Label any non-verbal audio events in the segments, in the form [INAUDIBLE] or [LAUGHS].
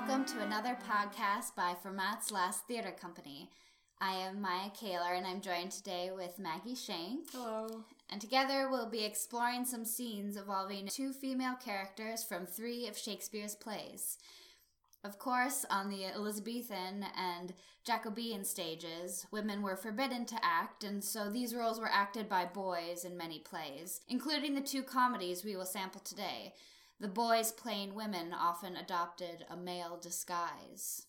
welcome to another podcast by Fermat's Last Theatre Company. I am Mya Kahler, and I'm joined today with Maggie Schenk. Hello. And together we'll be exploring some scenes involving two female characters from three of Shakespeare's plays. Of course, on the Elizabethan and Jacobean stages, women were forbidden to act, and so these roles were acted by boys in many plays, including the two comedies we will sample today. The boys playing women often adopted a male disguise.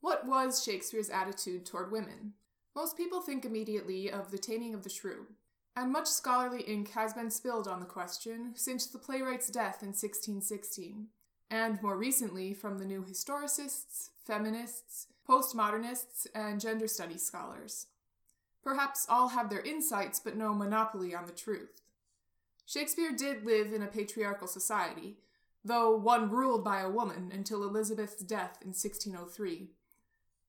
What was Shakespeare's attitude toward women? Most people think immediately of The Taming of the Shrew, and much scholarly ink has been spilled on the question since the playwright's death in 1616 and more recently from the new historicists, feminists, postmodernists, and gender studies scholars. Perhaps all have their insights but no monopoly on the truth. Shakespeare did live in a patriarchal society, though one ruled by a woman until Elizabeth's death in 1603,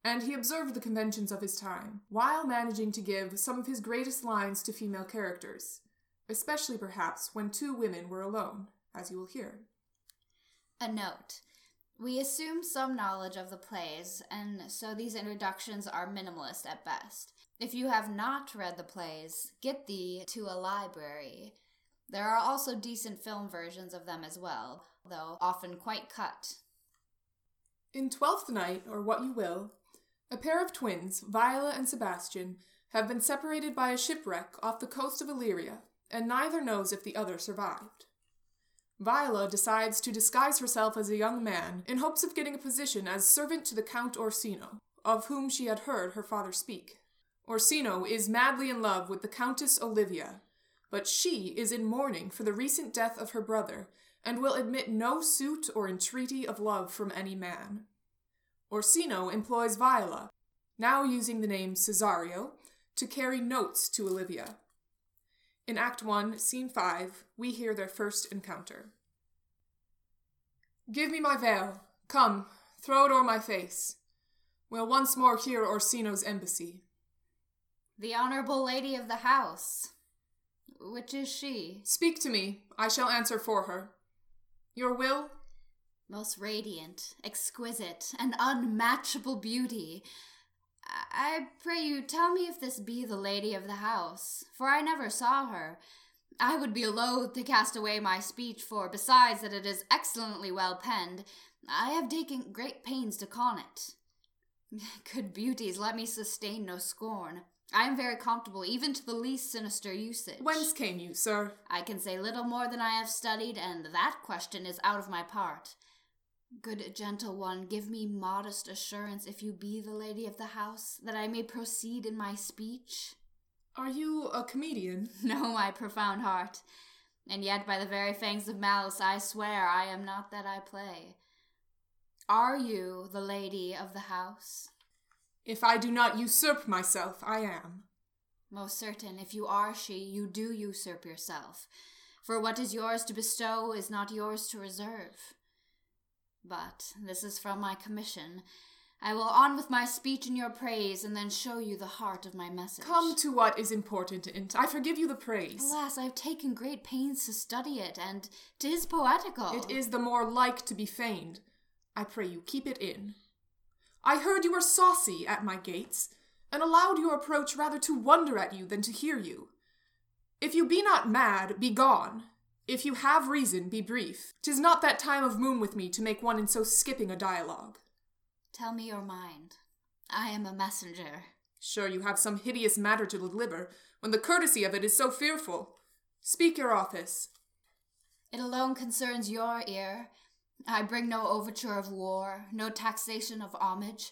and he observed the conventions of his time, while managing to give some of his greatest lines to female characters, especially perhaps when two women were alone, as you will hear. A note. We assume some knowledge of the plays, and so these introductions are minimalist at best. If you have not read the plays, get thee to a library. There are also decent film versions of them as well, though often quite cut. In Twelfth Night, or What You Will, a pair of twins, Viola and Sebastian, have been separated by a shipwreck off the coast of Illyria, and neither knows if the other survived. Viola decides to disguise herself as a young man in hopes of getting a position as servant to the Count Orsino, of whom she had heard her father speak. Orsino is madly in love with the Countess Olivia, but she is in mourning for the recent death of her brother and will admit no suit or entreaty of love from any man. Orsino employs Viola, now using the name Cesario, to carry notes to Olivia. In Act 1, Scene 5, we hear their first encounter. Give me my veil. Come, throw it o'er my face. We'll once more hear Orsino's embassy. The honorable lady of the house. Which is she? Speak to me. I shall answer for her. Your will? Most radiant, exquisite, and unmatchable beauty. I pray you tell me if this be the lady of the house, for I never saw her. I would be loath to cast away my speech, for besides that it is excellently well penned, I have taken great pains to con it. [LAUGHS] Good beauties, let me sustain no scorn. I am very comfortable, even to the least sinister usage. Whence came you, sir? I can say little more than I have studied, and that question is out of my part. Good gentle one, give me modest assurance, if you be the lady of the house, that I may proceed in my speech. Are you a comedian? [LAUGHS] No, my profound heart. And yet, by the very fangs of malice, I swear I am not that I play. Are you the lady of the house? If I do not usurp myself, I am. Most certain, if you are she, you do usurp yourself. For what is yours to bestow is not yours to reserve. But this is from my commission. I will on with my speech in your praise, and then show you the heart of my message. Come to what is important, and I forgive you the praise. Alas, I have taken great pains to study it, and 'tis poetical. It is the more like to be feigned. I pray you keep it in. I heard you were saucy at my gates, and allowed your approach rather to wonder at you than to hear you. If you be not mad, be gone. If you have reason, be brief. Tis not that time of moon with me to make one in so skipping a dialogue. Tell me your mind. I am a messenger. Sure, you have some hideous matter to deliver, when the courtesy of it is so fearful. Speak your office. It alone concerns your ear. I bring no overture of war, no taxation of homage.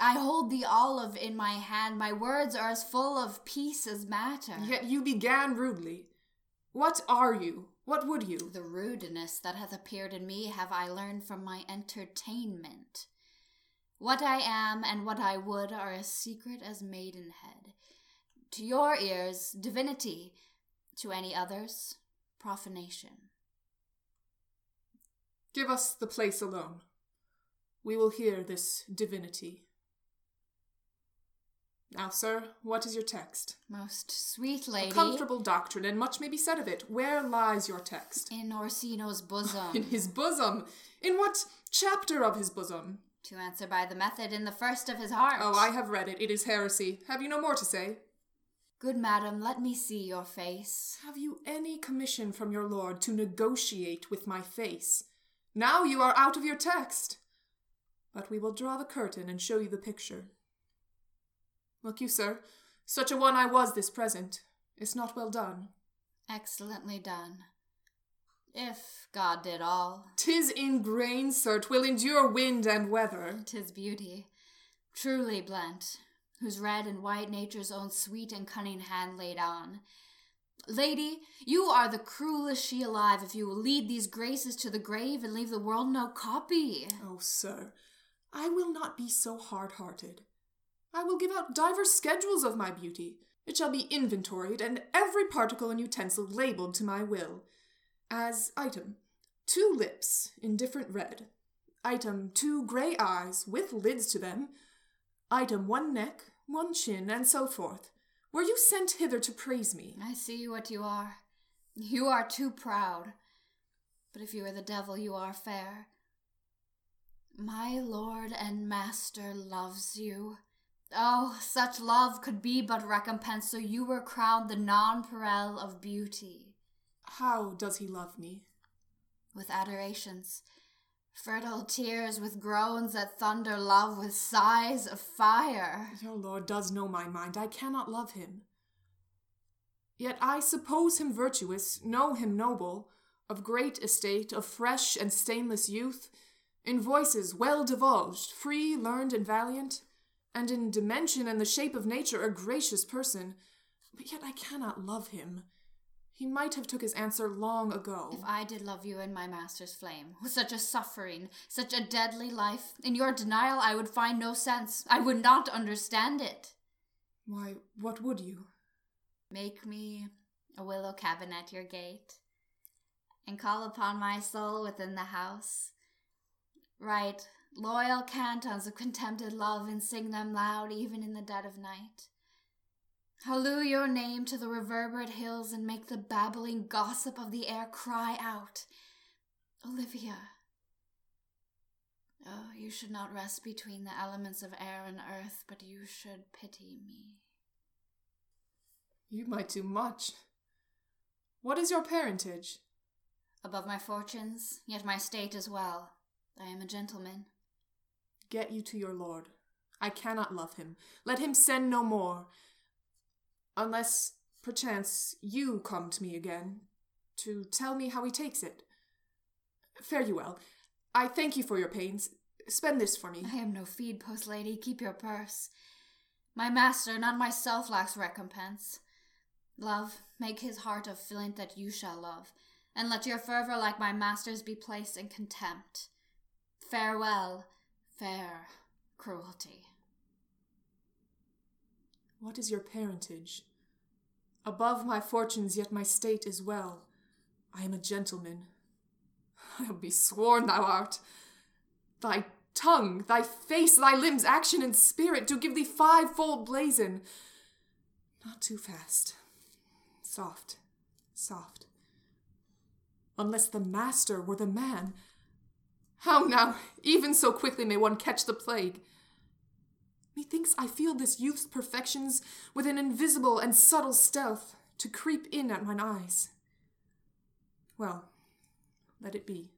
I hold the olive in my hand. My words are as full of peace as matter. Yet you began rudely. What are you? What would you? The rudeness that hath appeared in me have I learned from my entertainment. What I am and what I would are as secret as maidenhead. To your ears, divinity. To any others, profanation. Give us the place alone. We will hear this divinity. Now, sir, what is your text? Most sweet lady. A comfortable doctrine, and much may be said of it. Where lies your text? In Orsino's bosom. [LAUGHS] In his bosom. In what chapter of his bosom? To answer by the method, in the first of his heart. Oh, I have read it. It is heresy. Have you no more to say? Good madam, let me see your face. Have you any commission from your lord to negotiate with my face? Now you are out of your text. But we will draw the curtain and show you the picture. Look you, sir, such a one I was this present. Is not well done. Excellently done. If God did all. Tis in grain, sir, twill endure wind and weather. Tis beauty, truly blent, whose red and white nature's own sweet and cunning hand laid on. Lady, you are the cruelest she alive if you will lead these graces to the grave and leave the world no copy. Oh, sir, I will not be so hard hearted. I will give out divers schedules of my beauty. It shall be inventoried, and every particle and utensil labeled to my will. As item, two lips, in different red. Item, two grey eyes, with lids to them. Item, one neck, one chin, and so forth. Were you sent hither to praise me? I see what you are. You are too proud. But if you are the devil, you are fair. My lord and master loves you. Oh, such love could be but recompense, so you were crowned the nonpareil of beauty. How does he love me? With adorations, fertile tears, with groans that thunder love, with sighs of fire. Your lord does know my mind. I cannot love him. Yet I suppose him virtuous, know him noble, of great estate, of fresh and stainless youth, in voices well divulged, free, learned, and valiant and in dimension and the shape of nature a gracious person, but yet I cannot love him. He might have took his answer long ago. If I did love you in my master's flame, with such a suffering, such a deadly life, in your denial I would find no sense. I would not understand it. Why, what would you? Make me a willow cabin at your gate, and call upon my soul within the house. Write loyal cantons of contented love and sing them loud even in the dead of night. Halloo your name to the reverberate hills and make the babbling gossip of the air cry out, Olivia. Oh, you should not rest between the elements of air and earth, but you should pity me. You might do much. What is your parentage? Above my fortunes, yet my state as well. I am a gentleman. Get you to your lord. I cannot love him. Let him send no more. Unless, perchance, you come to me again to tell me how he takes it. Fare you well. I thank you for your pains. Spend this for me. I am no feed post, lady. Keep your purse. My master, not myself, lacks recompense. Love, make his heart of flint that you shall love, and let your fervor like my master's be placed in contempt. Farewell fair cruelty. What is your parentage? Above my fortunes, yet my state is well. I am a gentleman. I'll be sworn thou art. Thy tongue, thy face, thy limbs, action, and spirit do give thee fivefold blazon. Not too fast. Soft, soft. Unless the master were the man, how now, even so quickly may one catch the plague. Methinks I feel this youth's perfections with an invisible and subtle stealth to creep in at mine eyes. Well, let it be.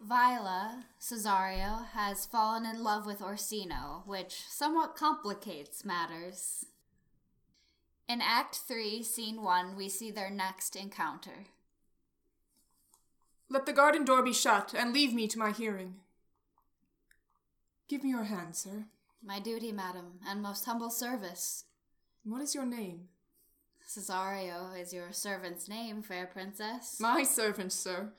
Viola, Cesario, has fallen in love with Orsino, which somewhat complicates matters. In Act 3, Scene 1, we see their next encounter. Let the garden door be shut, and leave me to my hearing. Give me your hand, sir. My duty, madam, and most humble service. What is your name? Cesario is your servant's name, fair princess. My servant, sir.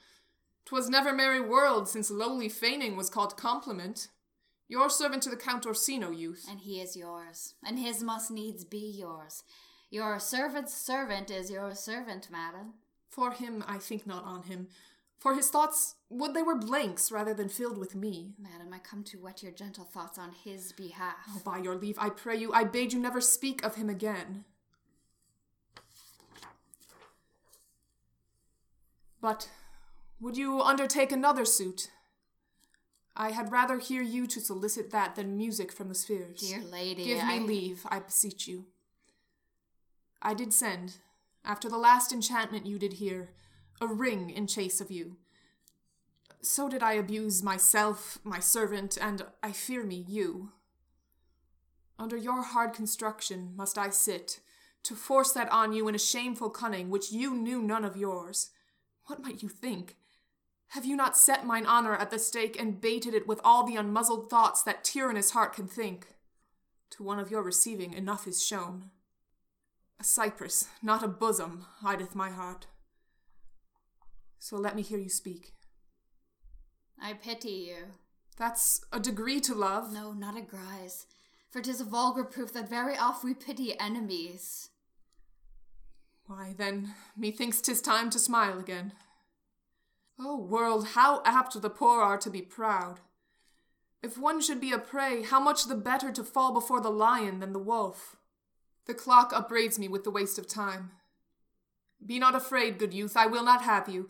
'Twas never merry world since lowly feigning was called compliment. Your servant to the Count Orsino, youth. And he is yours, and his must needs be yours. Your servant's servant is your servant, madam. For him I think not on him, For his thoughts would they were blanks rather than filled with me. Madam, I come to whet your gentle thoughts on his behalf. Oh, by your leave, I pray you, I bade you never speak of him again. But would you undertake another suit? I had rather hear you to solicit that than music from the spheres. Dear lady, Give I... me leave, I beseech you. I did send, after the last enchantment you did hear, a ring in chase of you. So did I abuse myself, my servant, and, I fear me, you. Under your hard construction must I sit, to force that on you in a shameful cunning which you knew none of yours. What might you think? Have you not set mine honor at the stake and baited it with all the unmuzzled thoughts that tyrannous heart can think? To one of your receiving enough is shown. A cypress, not a bosom, hideth my heart. So let me hear you speak. I pity you. That's a degree to love. No, not a grise, for 'tis a vulgar proof that very oft we pity enemies. Why, then, methinks 'tis time to smile again. O world, how apt the poor are to be proud! If one should be a prey, how much the better to fall before the lion than the wolf! The clock upbraids me with the waste of time. Be not afraid, good youth, I will not have you.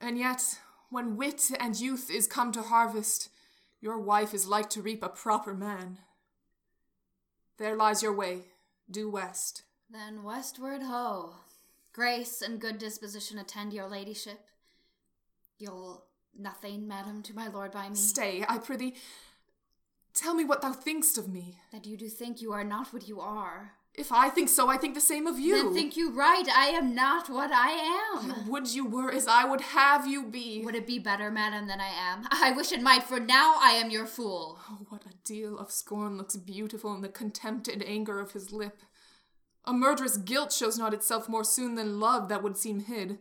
And yet, when wit and youth is come to harvest, your wife is like to reap a proper man. There lies your way, due west. Then westward ho! Grace and good disposition attend your ladyship. You'll nothing, madam, to my lord by me? Stay, I prithee. Tell me what thou thinkst of me. That you do think you are not what you are. If I think so, I think the same of you. Then think you right, I am not what I am. Would you were as I would have you be. Would it be better, madam, than I am? [LAUGHS] I wish it might, for now I am your fool. Oh, what a deal of scorn looks beautiful in the contempt and anger of his lip. A murderous guilt shows not itself more soon than love that would seem hid.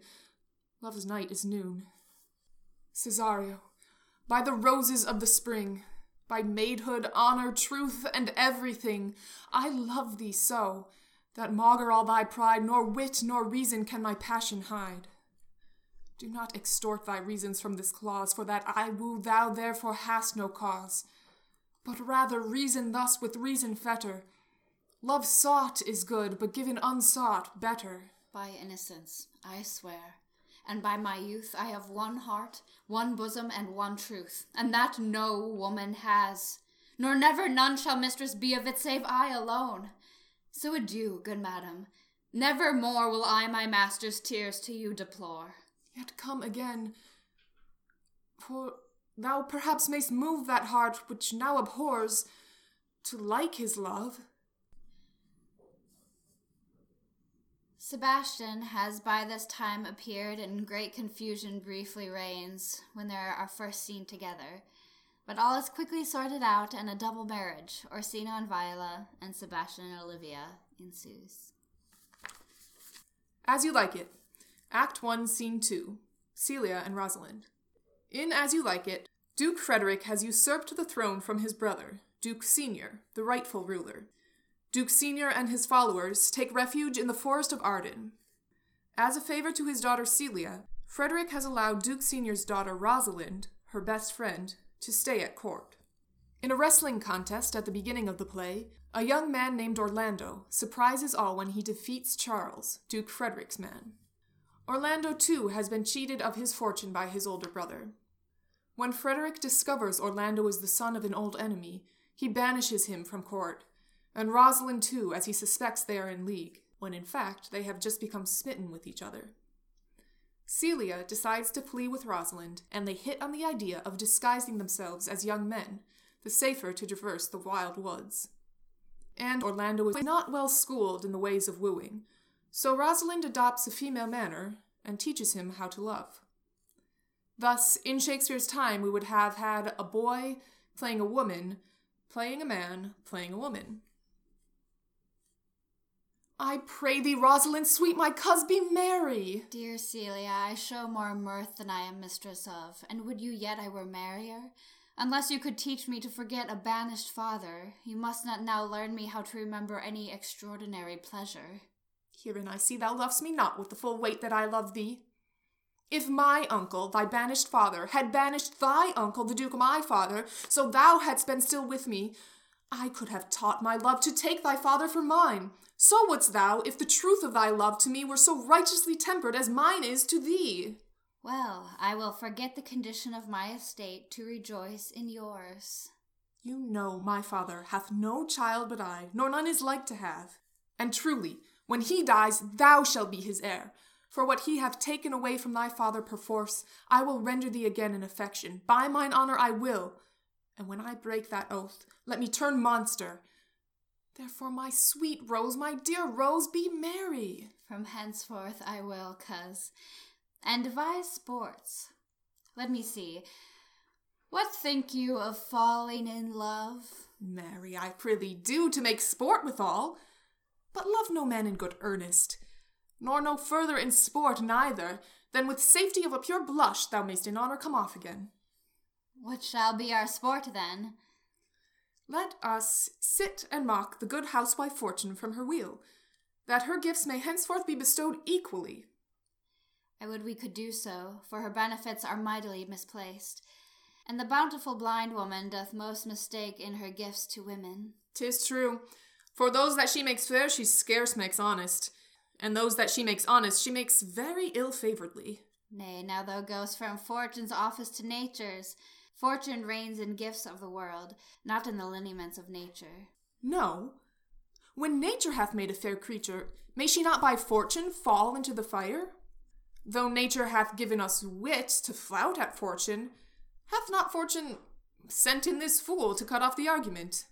Love's night is noon. Cesario, by the roses of the spring, by maidhood, honor, truth, and everything, I love thee so, that maugre all thy pride, nor wit nor reason can my passion hide. Do not extort thy reasons from this clause, for that I woo thou therefore hast no cause. But rather reason thus with reason fetter. Love sought is good, but given unsought better. By innocence, I swear, and by my youth I have one heart, one bosom, and one truth, and that no woman has. Nor never none shall mistress be of it save I alone. So adieu, good madam. Never more will I my master's tears to you deplore. Yet come again, for thou perhaps mayst move that heart which now abhors to like his love. Sebastian has by this time appeared, and great confusion briefly reigns when they are first seen together. But all is quickly sorted out, and a double marriage, Orsino and Viola, and Sebastian and Olivia, ensues. As You Like It, Act 1, Scene 2 Celia and Rosalind. In As You Like It, Duke Frederick has usurped the throne from his brother, Duke Senior, the rightful ruler. Duke Senior and his followers take refuge in the forest of Arden. As a favor to his daughter Celia, Frederick has allowed Duke Senior's daughter Rosalind, her best friend, to stay at court. In a wrestling contest at the beginning of the play, a young man named Orlando surprises all when he defeats Charles, Duke Frederick's man. Orlando, too, has been cheated of his fortune by his older brother. When Frederick discovers Orlando is the son of an old enemy, he banishes him from court and Rosalind too, as he suspects they are in league, when in fact they have just become smitten with each other. Celia decides to flee with Rosalind, and they hit on the idea of disguising themselves as young men, the safer to traverse the wild woods. And Orlando is not well schooled in the ways of wooing, so Rosalind adopts a female manner and teaches him how to love. Thus, in Shakespeare's time, we would have had a boy playing a woman, playing a man, playing a woman. I pray thee, Rosalind, sweet my cuz, be merry. Dear Celia, I show more mirth than I am mistress of, and would you yet I were merrier? Unless you could teach me to forget a banished father, you must not now learn me how to remember any extraordinary pleasure. Herein I see thou lovest me not with the full weight that I love thee. If my uncle, thy banished father, had banished thy uncle, the duke my father, so thou hadst been still with me, I could have taught my love to take thy father for mine. So wouldst thou, if the truth of thy love to me were so righteously tempered as mine is to thee. Well, I will forget the condition of my estate to rejoice in yours. You know my father hath no child but I, nor none is like to have. And truly, when he dies, thou shalt be his heir. For what he hath taken away from thy father perforce, I will render thee again in affection. By mine honour I will. And when I break that oath, let me turn monster. Therefore, my sweet Rose, my dear Rose, be merry. From henceforth I will, coz, and devise sports. Let me see. What think you of falling in love? Marry, I prithee do to make sport withal. But love no man in good earnest, nor no further in sport neither, than with safety of a pure blush thou mayst in honour come off again. What shall be our sport then? Let us sit and mock the good housewife Fortune from her wheel, that her gifts may henceforth be bestowed equally. I would we could do so, for her benefits are mightily misplaced, and the bountiful blind woman doth most mistake in her gifts to women. Tis true. For those that she makes fair, she scarce makes honest, and those that she makes honest, she makes very ill favouredly. Nay, now thou goest from fortune's office to nature's. Fortune reigns in gifts of the world, not in the lineaments of nature. No. When nature hath made a fair creature, may she not by fortune fall into the fire? Though nature hath given us wit to flout at fortune, hath not fortune sent in this fool to cut off the argument?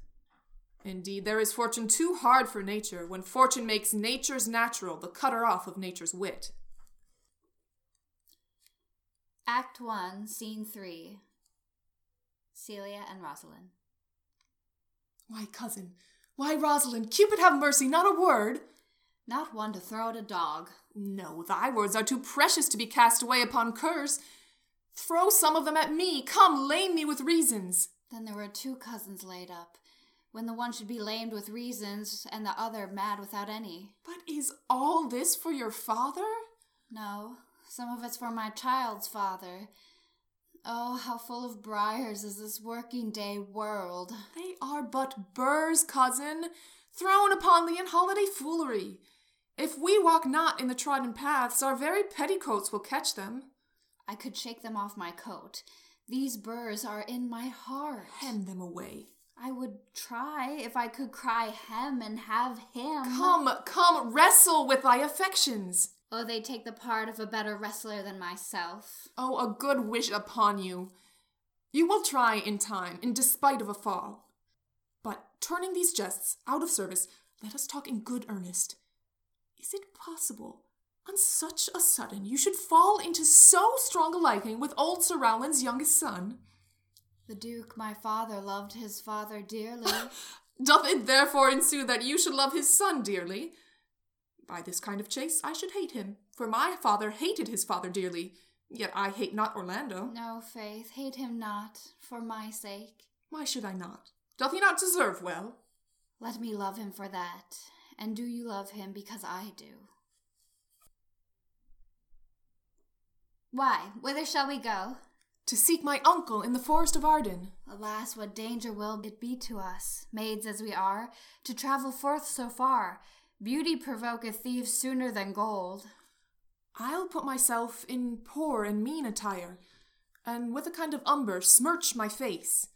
Indeed, there is fortune too hard for nature, when fortune makes nature's natural the cutter off of nature's wit. Act 1, Scene 3 Celia and Rosalind. Why, cousin, why, Rosalind, Cupid have mercy, not a word. Not one to throw at a dog. No, thy words are too precious to be cast away upon curs. Throw some of them at me. Come, lame me with reasons. Then there were two cousins laid up, when the one should be lamed with reasons and the other mad without any. But is all this for your father? No, some of it's for my child's father. Oh, how full of briars is this working day world. They are but burrs, cousin, thrown upon thee in holiday foolery. If we walk not in the trodden paths, our very petticoats will catch them. I could shake them off my coat. These burrs are in my heart. Hem them away. I would try if I could cry hem and have him. Come, come, wrestle with thy affections. Oh, they take the part of a better wrestler than myself. Oh, a good wish upon you. You will try in time, in despite of a fall. But turning these jests out of service, let us talk in good earnest. Is it possible, on such a sudden, you should fall into so strong a liking with old Sir Rowland's youngest son? The Duke, my father, loved his father dearly. [LAUGHS] Doth it therefore ensue that you should love his son dearly? By this kind of chase I should hate him, for my father hated his father dearly, yet I hate not Orlando. no, Faith, hate him not, for my sake. Why should I not? Doth he not deserve well? Let me love him for that, and do you love him because I do. Why, whither shall we go? To seek my uncle in the forest of Arden. Alas, what danger will it be to us, maids as we are, to travel forth so far? Beauty provoketh thieves sooner than gold. I'll put myself in poor and mean attire, and with a kind of umber smirch my face.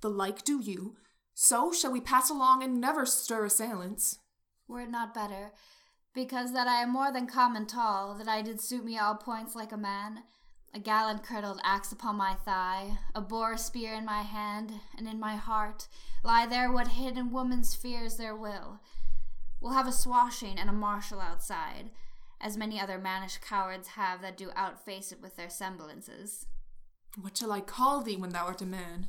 The like do you. So shall we pass along and never stir assailants. Were it not better, because that I am more than common tall, that I did suit me all points like a man, a gallant curdled axe upon my thigh, a boar spear in my hand, and in my heart lie there what hidden woman's fears there will. We'll have a swashing and a marshal outside, as many other mannish cowards have that do outface it with their semblances. What shall I call thee when thou art a man?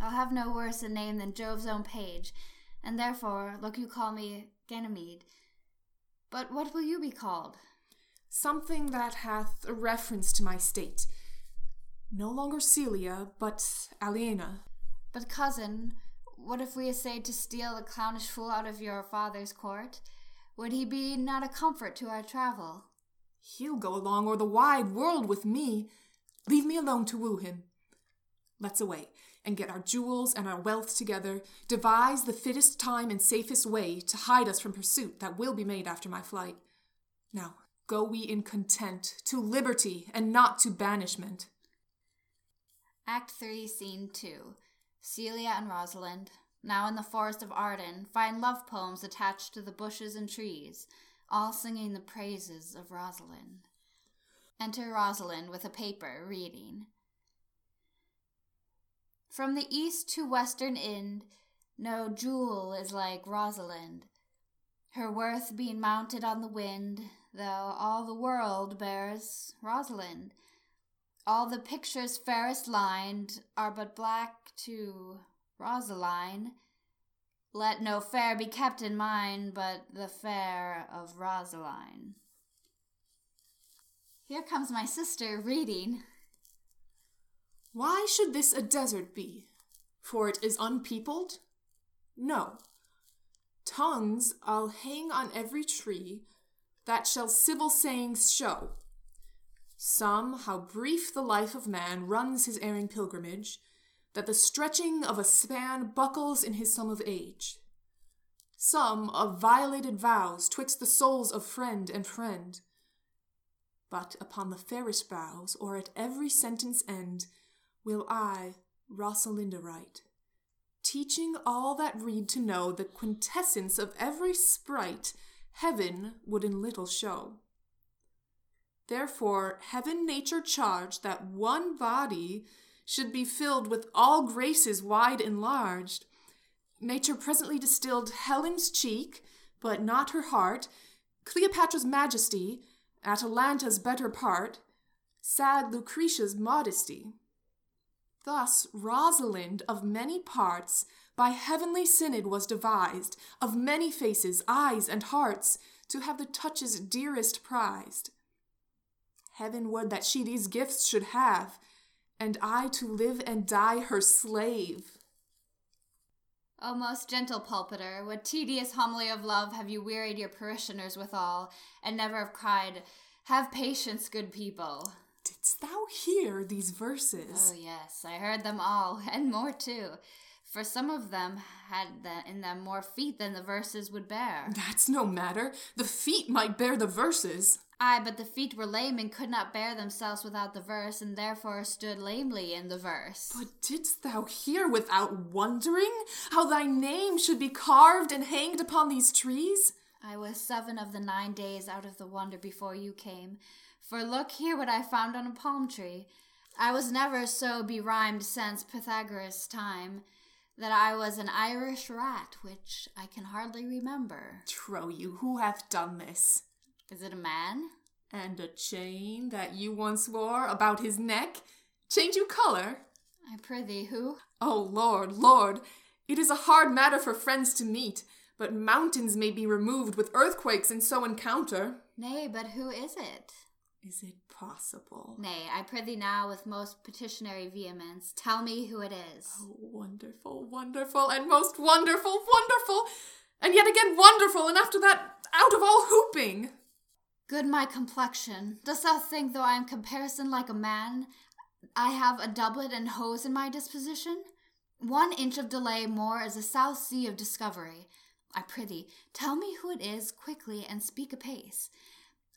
I'll have no worse a name than Jove's own page, and therefore look you call me Ganymede. But what will you be called? Something that hath a reference to my state. No longer Celia, but Aliena. But cousin, what if we essayed to steal the clownish fool out of your father's court? Would he be not a comfort to our travel? He'll go along o'er the wide world with me. Leave me alone to woo him. Let's away and get our jewels and our wealth together, devise the fittest time and safest way to hide us from pursuit that will be made after my flight. Now, go we in content to liberty and not to banishment. Act 3, Scene 2 Celia and Rosalind, now in the forest of Arden, find love poems attached to the bushes and trees, all singing the praises of Rosalind. Enter Rosalind with a paper, reading. From the east to western end, no jewel is like Rosalind, her worth being mounted on the wind, though all the world bears Rosalind. All the pictures fairest lined are but black to Rosaline. Let no fair be kept in mind but the fair of Rosaline. Here comes my sister reading. Why should this a desert be? For it is unpeopled? No. Tongues I'll hang on every tree that shall civil sayings show. Some, how brief the life of man runs his erring pilgrimage, that the stretching of a span buckles in his sum of age. Some, of violated vows twixt the souls of friend and friend. But upon the fairest vows, or at every sentence end, will I, Rosalinda, write, teaching all that read to know the quintessence of every sprite heaven would in little show. Therefore, heaven nature charged that one body should be filled with all graces wide enlarged. Nature presently distilled Helen's cheek, but not her heart, Cleopatra's majesty, Atalanta's better part, sad Lucretia's modesty. Thus Rosalind of many parts by heavenly synod was devised, of many faces, eyes, and hearts, to have the touches dearest prized. Heaven would that she these gifts should have, and I to live and die her slave. O most gentle pulpiter, what tedious homily of love have you wearied your parishioners withal, and never have cried, Have patience, good people. Didst thou hear these verses? Oh, yes, I heard them all, [LAUGHS] and more too. For some of them had the, in them more feet than the verses would bear. That's no matter. The feet might bear the verses. Ay, but the feet were lame and could not bear themselves without the verse, and therefore stood lamely in the verse. But didst thou hear without wondering how thy name should be carved and hanged upon these trees? I was seven of the nine days out of the wonder before you came. For look here what I found on a palm tree. I was never so berhymed since Pythagoras' time that I was an Irish rat, which I can hardly remember. Trow you, who hath done this? Is it a man? And a chain that you once wore about his neck? Change you colour? I prithee, who? Oh, Lord, Lord, it is a hard matter for friends to meet, but mountains may be removed with earthquakes and so encounter. Nay, but who is it? Is it possible? Nay, I prithee now with most petitionary vehemence, tell me who it is. Oh, wonderful, wonderful, and most wonderful, wonderful, and yet again wonderful, and after that, out of all hooping. Good my complexion, dost thou think, though I am comparison like a man, I have a doublet and hose in my disposition? One inch of delay more is a south sea of discovery. I prithee, tell me who it is quickly and speak apace.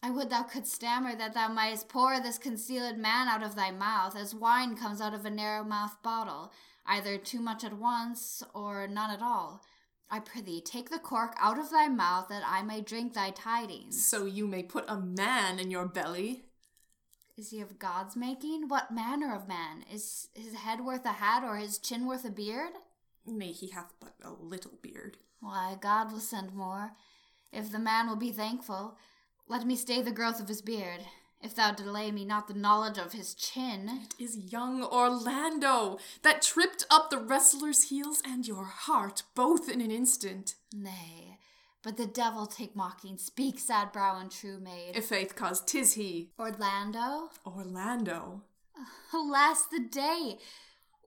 I would thou couldst stammer that thou mightest pour this concealed man out of thy mouth, as wine comes out of a narrow mouthed bottle, either too much at once, or none at all. I prithee, take the cork out of thy mouth, that I may drink thy tidings. So you may put a man in your belly. Is he of God's making? What manner of man? Is his head worth a hat, or his chin worth a beard? Nay, he hath but a little beard. Why, God will send more, if the man will be thankful. Let me stay the growth of his beard, if thou delay me not the knowledge of his chin. It is young Orlando that tripped up the wrestler's heels and your heart both in an instant. Nay, but the devil take mocking. Speak, sad brow and true maid. If faith cause tis he. Orlando? Orlando. Alas, the day!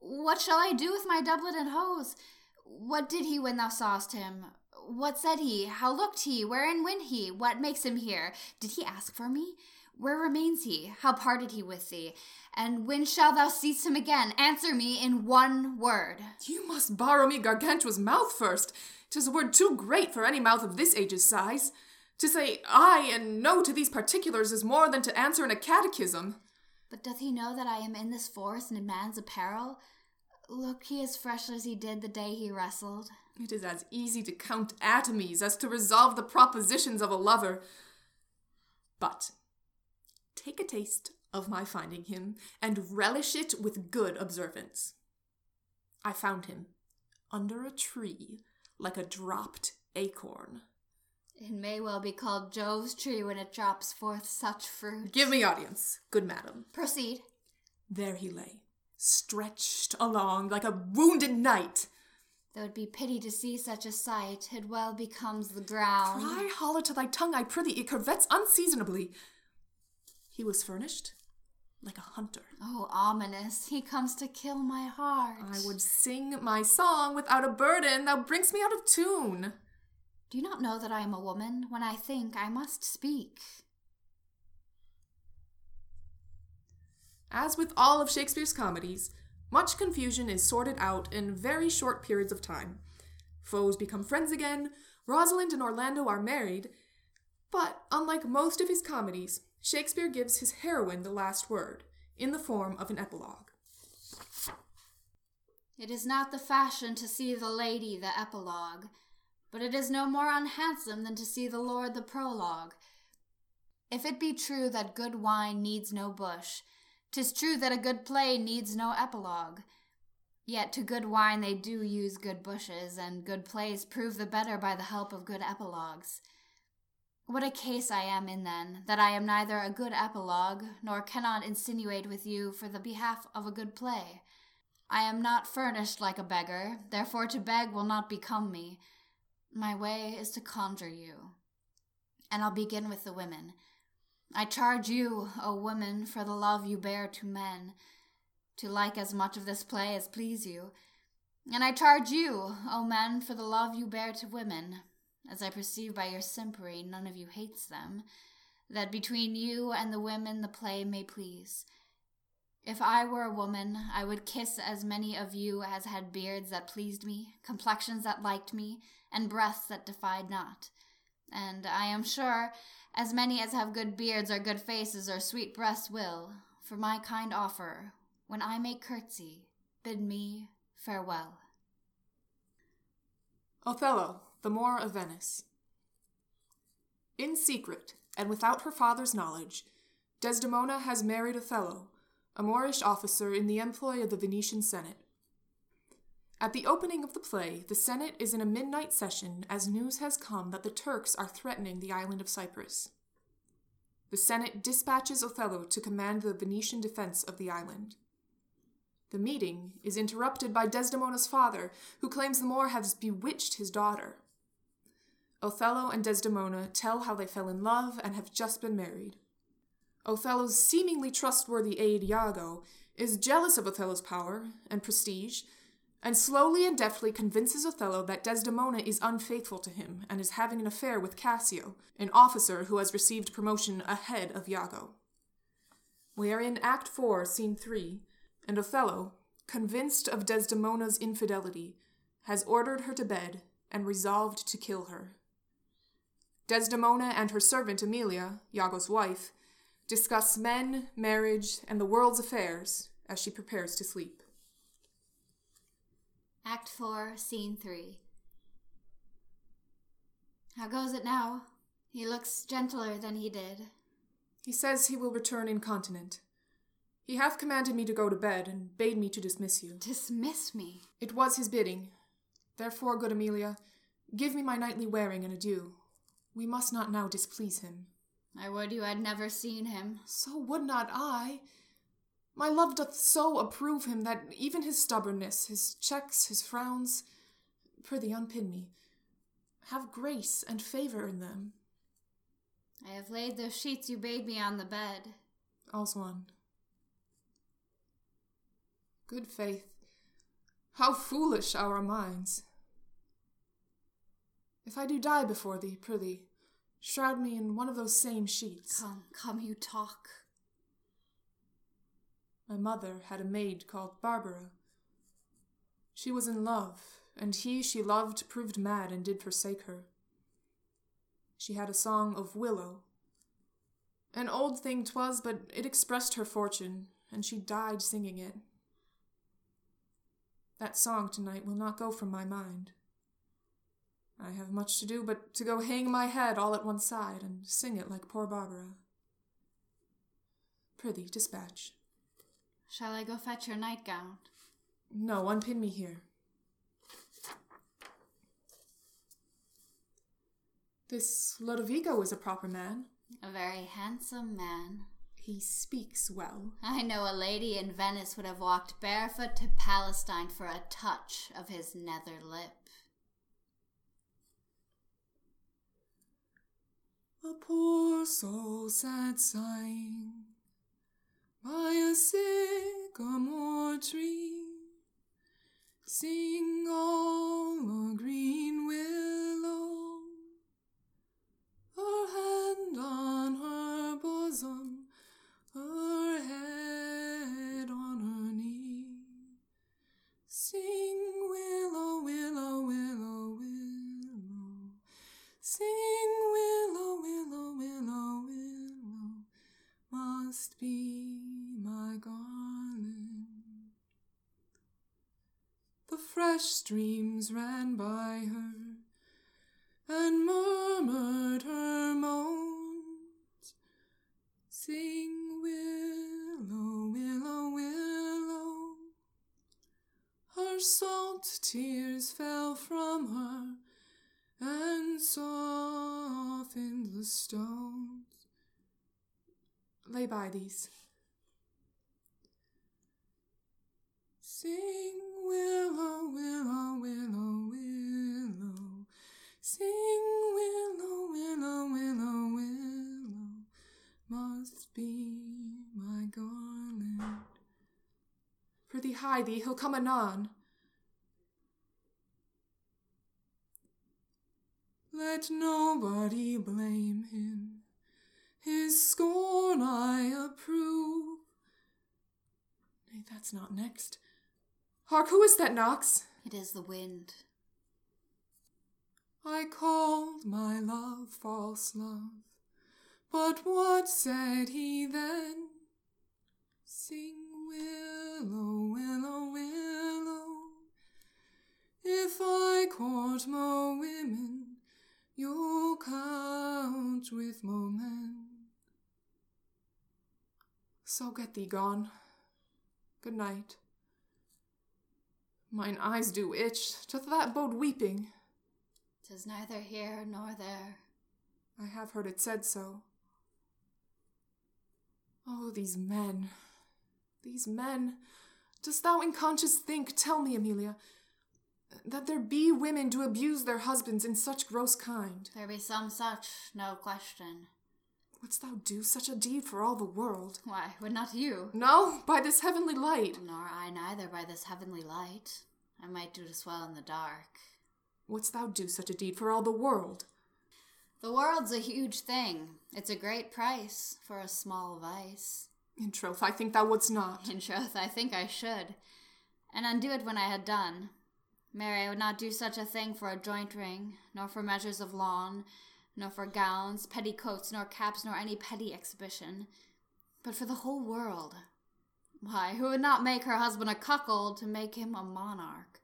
What shall I do with my doublet and hose? What did he when thou sawest him? What said he? How looked he? Wherein went he? What makes him here? Did he ask for me? Where remains he? How parted he with thee? And when shall thou see him again? Answer me in one word. You must borrow me Gargantua's mouth first. Tis a word too great for any mouth of this age's size. To say aye and no to these particulars is more than to answer in a catechism. But doth he know that I am in this forest and in man's apparel? Look he as fresh as he did the day he wrestled. It is as easy to count atomies as to resolve the propositions of a lover. But take a taste of my finding him, and relish it with good observance. I found him under a tree, like a dropped acorn. It may well be called Jove's tree when it drops forth such fruit. Give me audience, good madam. Proceed. There he lay, stretched along like a wounded knight. Though it be pity to see such a sight, it well becomes the ground. Cry hollow to thy tongue, I prithee, it curvets unseasonably. He was furnished like a hunter. Oh, ominous, he comes to kill my heart. I would sing my song without a burden, thou bringst me out of tune. Do you not know that I am a woman? When I think, I must speak. As with all of Shakespeare's comedies, much confusion is sorted out in very short periods of time. Foes become friends again, Rosalind and Orlando are married, but unlike most of his comedies, Shakespeare gives his heroine the last word, in the form of an epilogue. It is not the fashion to see the lady the epilogue, but it is no more unhandsome than to see the lord the prologue. If it be true that good wine needs no bush, 'tis true that a good play needs no epilogue. Yet to good wine they do use good bushes, and good plays prove the better by the help of good epilogues. What a case I am in then, that I am neither a good epilogue, nor cannot insinuate with you for the behalf of a good play. I am not furnished like a beggar, therefore to beg will not become me. My way is to conjure you. And I'll begin with the women. I charge you, O women, for the love you bear to men, to like as much of this play as please you. And I charge you, O men, for the love you bear to women, as I perceive by your simpering none of you hates them, that between you and the women the play may please. If I were a woman, I would kiss as many of you as had beards that pleased me, complexions that liked me, and breasts that defied not. And I am sure as many as have good beards or good faces or sweet breasts will, for my kind offer, when I make curtsy, bid me farewell. Othello, the Moor of Venice. In secret, and without her father's knowledge, Desdemona has married Othello, a Moorish officer in the employ of the Venetian Senate. At the opening of the play, the Senate is in a midnight session as news has come that the Turks are threatening the island of Cyprus. The Senate dispatches Othello to command the Venetian defense of the island. The meeting is interrupted by Desdemona's father, who claims the Moor has bewitched his daughter. Othello and Desdemona tell how they fell in love and have just been married. Othello's seemingly trustworthy aide Iago is jealous of Othello's power and prestige and slowly and deftly convinces Othello that Desdemona is unfaithful to him and is having an affair with Cassio, an officer who has received promotion ahead of Iago. We are in Act 4, Scene 3, and Othello, convinced of Desdemona's infidelity, has ordered her to bed and resolved to kill her. Desdemona and her servant Emilia, Iago's wife, discuss men, marriage, and the world's affairs as she prepares to sleep. Act 4, Scene 3. How goes it now? He looks gentler than he did. He says he will return incontinent. He hath commanded me to go to bed, and bade me to dismiss you. Dismiss me? It was his bidding. Therefore, good Emilia, give me my nightly wearing and adieu. We must not now displease him. I would you had never seen him. So would not I. My love doth so approve him that even his stubbornness, his checks, his frowns, prithee unpin me, have grace and favour in them. I have laid those sheets you bade me on the bed. All's one. Good faith, how foolish our minds! If I do die before thee, prithee, Shroud me in one of those same sheets. Come, come, you talk. My mother had a maid called Barbara. She was in love, and he she loved proved mad and did forsake her. She had a song of willow. An old thing 'twas, but it expressed her fortune, and she died singing it. That song tonight will not go from my mind. I have much to do but to go hang my head all at one side and sing it like poor Barbary. Prithee, dispatch. Shall I go fetch your nightgown? No, unpin me here. This Lodovico is a proper man. A very handsome man. He speaks well. I know a lady in Venice would have walked barefoot to Palestine for a touch of his nether lip. A poor soul sat sighing by a sycamore tree, sing all a green willow, her hand on fresh streams ran by her and murmured her moans. Sing willow, willow, willow. Her salt tears fell from her and softened the stones. Lay by these. Sing willow, willow, willow, willow. Sing willow, willow, willow, willow. Must be my garland. Prithee, hide thee, he'll come anon. Let nobody blame him. His scorn I approve. Nay, that's not next. Hark, who is that knocks? It is the wind. I called my love false love, but what said he then? Sing willow, willow, willow. If I court more women, you'll count with more men. So get thee gone. Good night. Mine eyes do itch, doth that bode weeping? Tis neither here nor there. I have heard it said so. Oh, these men. These men. Dost thou in conscience think, tell me, Emilia, that there be women do abuse their husbands in such gross kind? There be some such, no question. Wouldst thou do such a deed for all the world? Why, would not you? No, by this heavenly light. Nor I neither by this heavenly light. I might do this well in the dark. Wouldst thou do such a deed for all the world? The world's a huge thing. It's a great price for a small vice. In troth, I think thou wouldst not. In truth, I think I should. And undo it when I had done. Marry, I would not do such a thing for a joint ring, nor for measures of lawn, nor for gowns, petticoats, nor caps, nor any petty exhibition, but for the whole world. Why, who would not make her husband a cuckold to make him a monarch?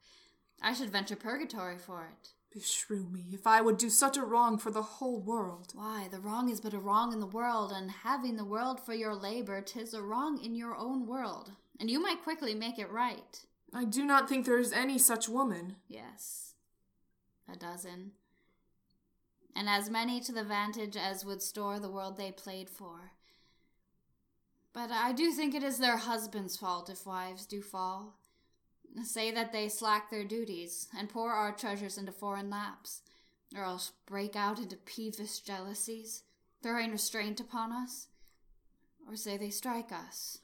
I should venture purgatory for it. Beshrew me, if I would do such a wrong for the whole world. Why, the wrong is but a wrong in the world, and having the world for your labor, tis a wrong in your own world, and you might quickly make it right. I do not think there is any such woman. Yes, a dozen. And as many to the vantage as would store the world they played for. But I do think it is their husbands' fault if wives do fall. Say that they slack their duties, and pour our treasures into foreign laps, or else break out into peevish jealousies, throwing restraint upon us, or say they strike us,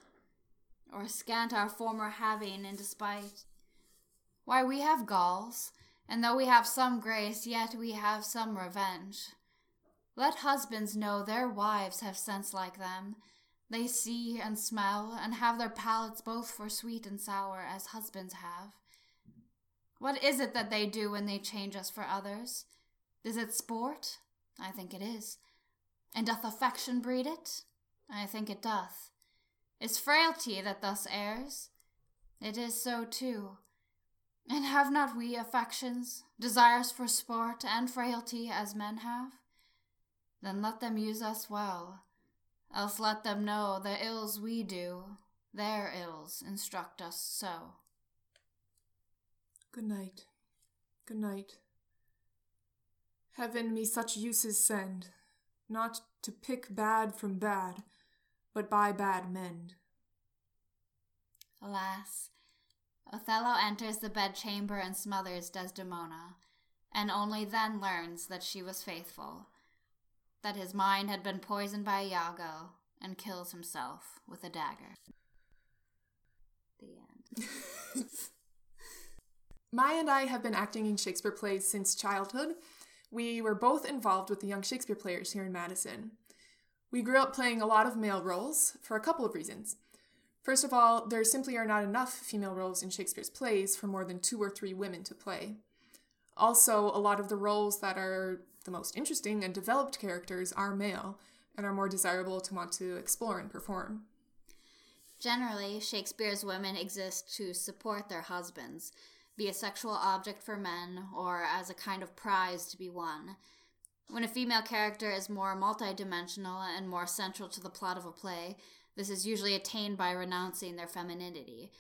or scant our former having in despite. Why, we have galls, and though we have some grace, yet we have some revenge. Let husbands know their wives have sense like them. They see and smell and have their palates both for sweet and sour as husbands have. What is it that they do when they change us for others? Is it sport? I think it is. And doth affection breed it? I think it doth. Is frailty that thus errs? It is so too. And have not we affections, desires for sport and frailty as men have? Then let them use us well, else let them know the ills we do, their ills instruct us so. Good night. Good night. Heaven me such uses send, not to pick bad from bad, but by bad mend. Alas, Othello enters the bedchamber and smothers Desdemona, and only then learns that she was faithful, that his mind had been poisoned by Iago, and kills himself with a dagger. The end. [LAUGHS] Mya and I have been acting in Shakespeare plays since childhood. We were both involved with the Young Shakespeare Players here in Madison. We grew up playing a lot of male roles for a couple of reasons. First of all, there simply are not enough female roles in Shakespeare's plays for more than two or three women to play. Also, a lot of the roles that are the most interesting and developed characters are male and are more desirable to want to explore and perform. Generally, Shakespeare's women exist to support their husbands, be a sexual object for men, or as a kind of prize to be won. When a female character is more multidimensional and more central to the plot of a play, this is usually attained by renouncing their femininity.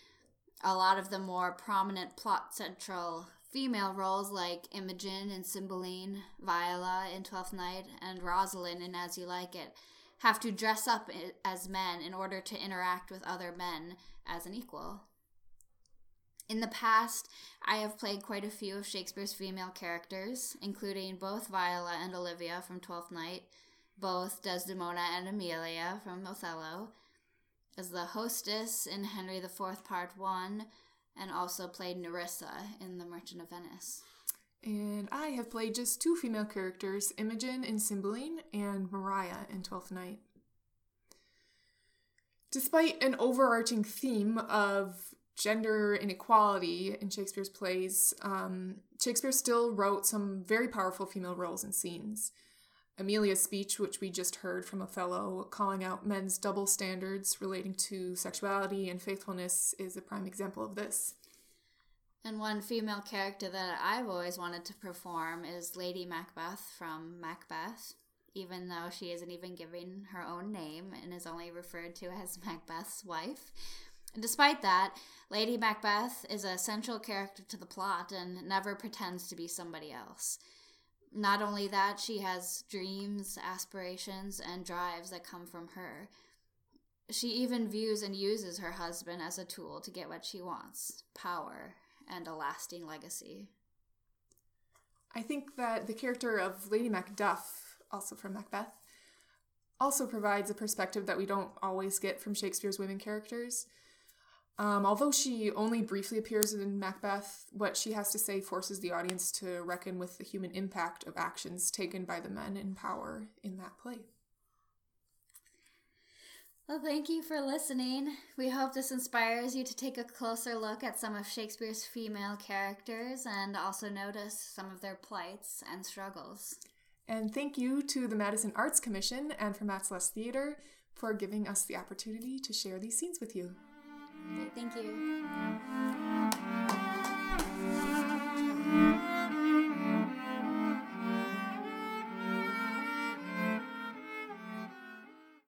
A lot of the more prominent plot central female roles like Imogen in Cymbeline, Viola in Twelfth Night, and Rosalind in As You Like It have to dress up as men in order to interact with other men as an equal. In the past, I have played quite a few of Shakespeare's female characters, including both Viola and Olivia from Twelfth Night, both Desdemona and Emilia from Othello, as the hostess in Henry IV Part 1, and also played Nerissa in The Merchant of Venice. And I have played just two female characters, Imogen in Cymbeline and Maria in Twelfth Night. Despite an overarching theme of gender inequality in Shakespeare's plays, um, Shakespeare still wrote some very powerful female roles and scenes. Emilia's speech, which we just heard from Othello, calling out men's double standards relating to sexuality and faithfulness, is a prime example of this. And one female character that I've always wanted to perform is Lady Macbeth from Macbeth, even though she isn't even given her own name and is only referred to as [LAUGHS] Macbeth's wife. Despite that, Lady Macbeth is a central character to the plot and never pretends to be somebody else. Not only that, she has dreams, aspirations, and drives that come from her. She even views and uses her husband as a tool to get what she wants power and a lasting legacy. I think that the character of Lady Macduff, also from Macbeth, also provides a perspective that we don't always get from Shakespeare's women characters. Um, although she only briefly appears in Macbeth, what she has to say forces the audience to reckon with the human impact of actions taken by the men in power in that play. Well, thank you for listening. We hope this inspires you to take a closer look at some of Shakespeare's female characters and also notice some of their plights and struggles. And thank you to the Madison Arts Commission and for Matt's Less Theater for giving us the opportunity to share these scenes with you. Thank you.